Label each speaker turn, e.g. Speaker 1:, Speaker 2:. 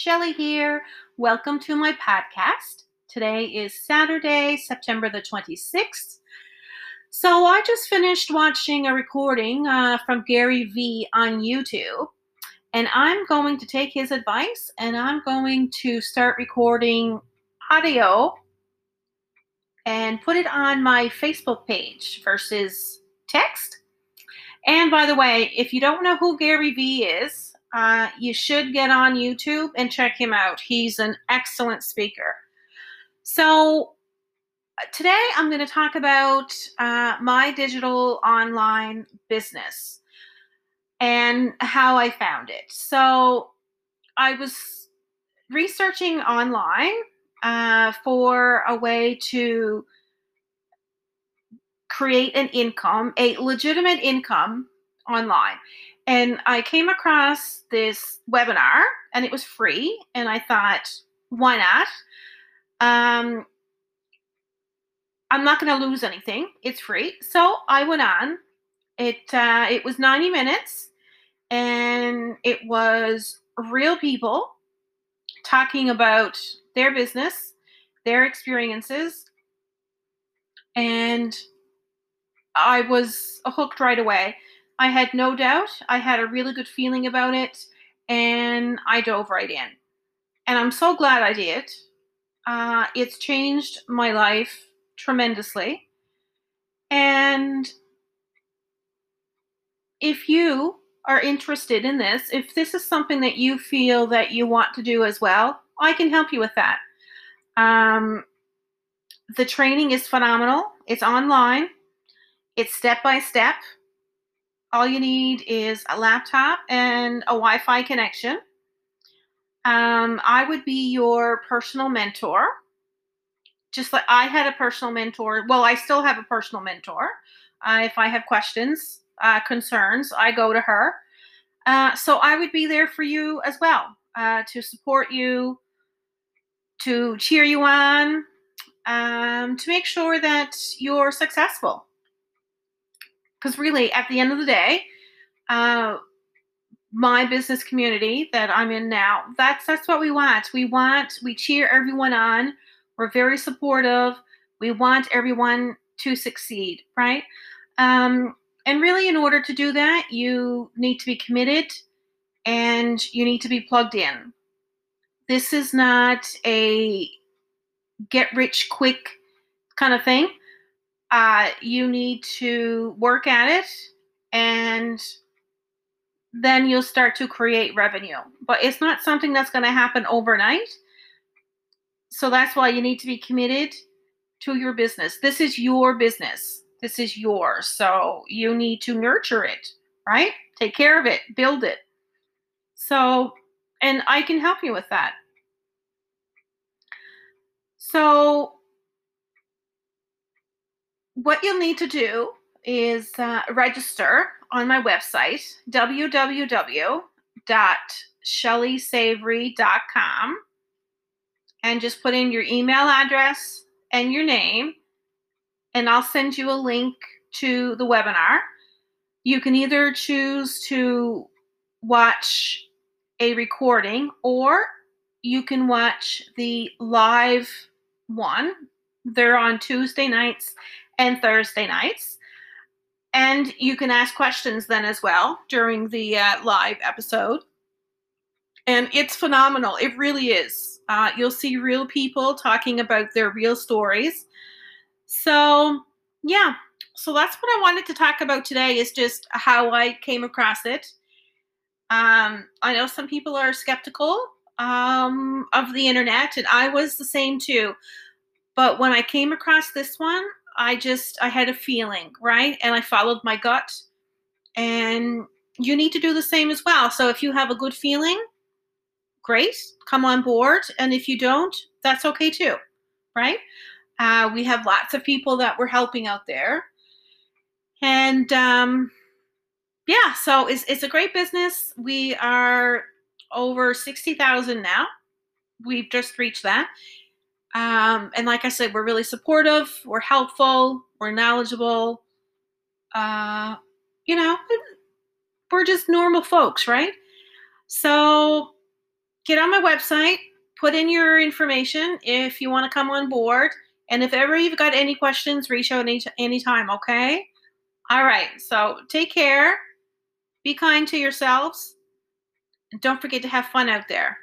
Speaker 1: Shelly here. Welcome to my podcast. Today is Saturday, September the 26th. So, I just finished watching a recording uh, from Gary Vee on YouTube, and I'm going to take his advice and I'm going to start recording audio and put it on my Facebook page versus text. And by the way, if you don't know who Gary Vee is, uh, you should get on YouTube and check him out. He's an excellent speaker. So, today I'm going to talk about uh, my digital online business and how I found it. So, I was researching online uh, for a way to create an income, a legitimate income online. And I came across this webinar and it was free. And I thought, why not? Um, I'm not going to lose anything. It's free. So I went on. It uh, it was 90 minutes, and it was real people talking about their business, their experiences, and I was hooked right away. I had no doubt. I had a really good feeling about it, and I dove right in. And I'm so glad I did. Uh, it's changed my life tremendously. And if you are interested in this, if this is something that you feel that you want to do as well, I can help you with that. Um, the training is phenomenal. It's online. It's step by step all you need is a laptop and a Wi Fi connection. Um, I would be your personal mentor. Just like I had a personal mentor. Well, I still have a personal mentor. Uh, if I have questions, uh, concerns, I go to her. Uh, so I would be there for you as well uh, to support you, to cheer you on, um, to make sure that you're successful because really at the end of the day uh, my business community that i'm in now that's that's what we want. We want we cheer everyone on. We're very supportive. We want everyone to succeed right? Um, and really in order to do that you need to be committed and you need to be plugged in. This is not a get rich quick kind of thing uh, you need to work at it and then you'll start to create revenue. But it's not something that's going to happen overnight. So that's why you need to be committed to your business. This is your business. This is yours. So you need to nurture it, right? Take care of it, build it. So, and I can help you with that. So, what you'll need to do is uh, register on my website, www.shellysavory.com, and just put in your email address and your name, and I'll send you a link to the webinar. You can either choose to watch a recording or you can watch the live one. They're on Tuesday nights and Thursday nights. And you can ask questions then as well during the uh, live episode. And it's phenomenal. It really is. Uh, you'll see real people talking about their real stories. So, yeah. So that's what I wanted to talk about today is just how I came across it. Um, I know some people are skeptical um, of the internet, and I was the same too. But when I came across this one, I just I had a feeling, right? And I followed my gut. And you need to do the same as well. So if you have a good feeling, great, come on board. And if you don't, that's okay too, right? Uh, we have lots of people that we're helping out there. And um, yeah, so it's, it's a great business. We are over 60,000 now. We've just reached that. Um, and like I said, we're really supportive, we're helpful, we're knowledgeable. Uh, you know, we're just normal folks, right? So, get on my website, put in your information if you want to come on board. And if ever you've got any questions, reach out any anytime, okay? All right. So take care. Be kind to yourselves. And don't forget to have fun out there.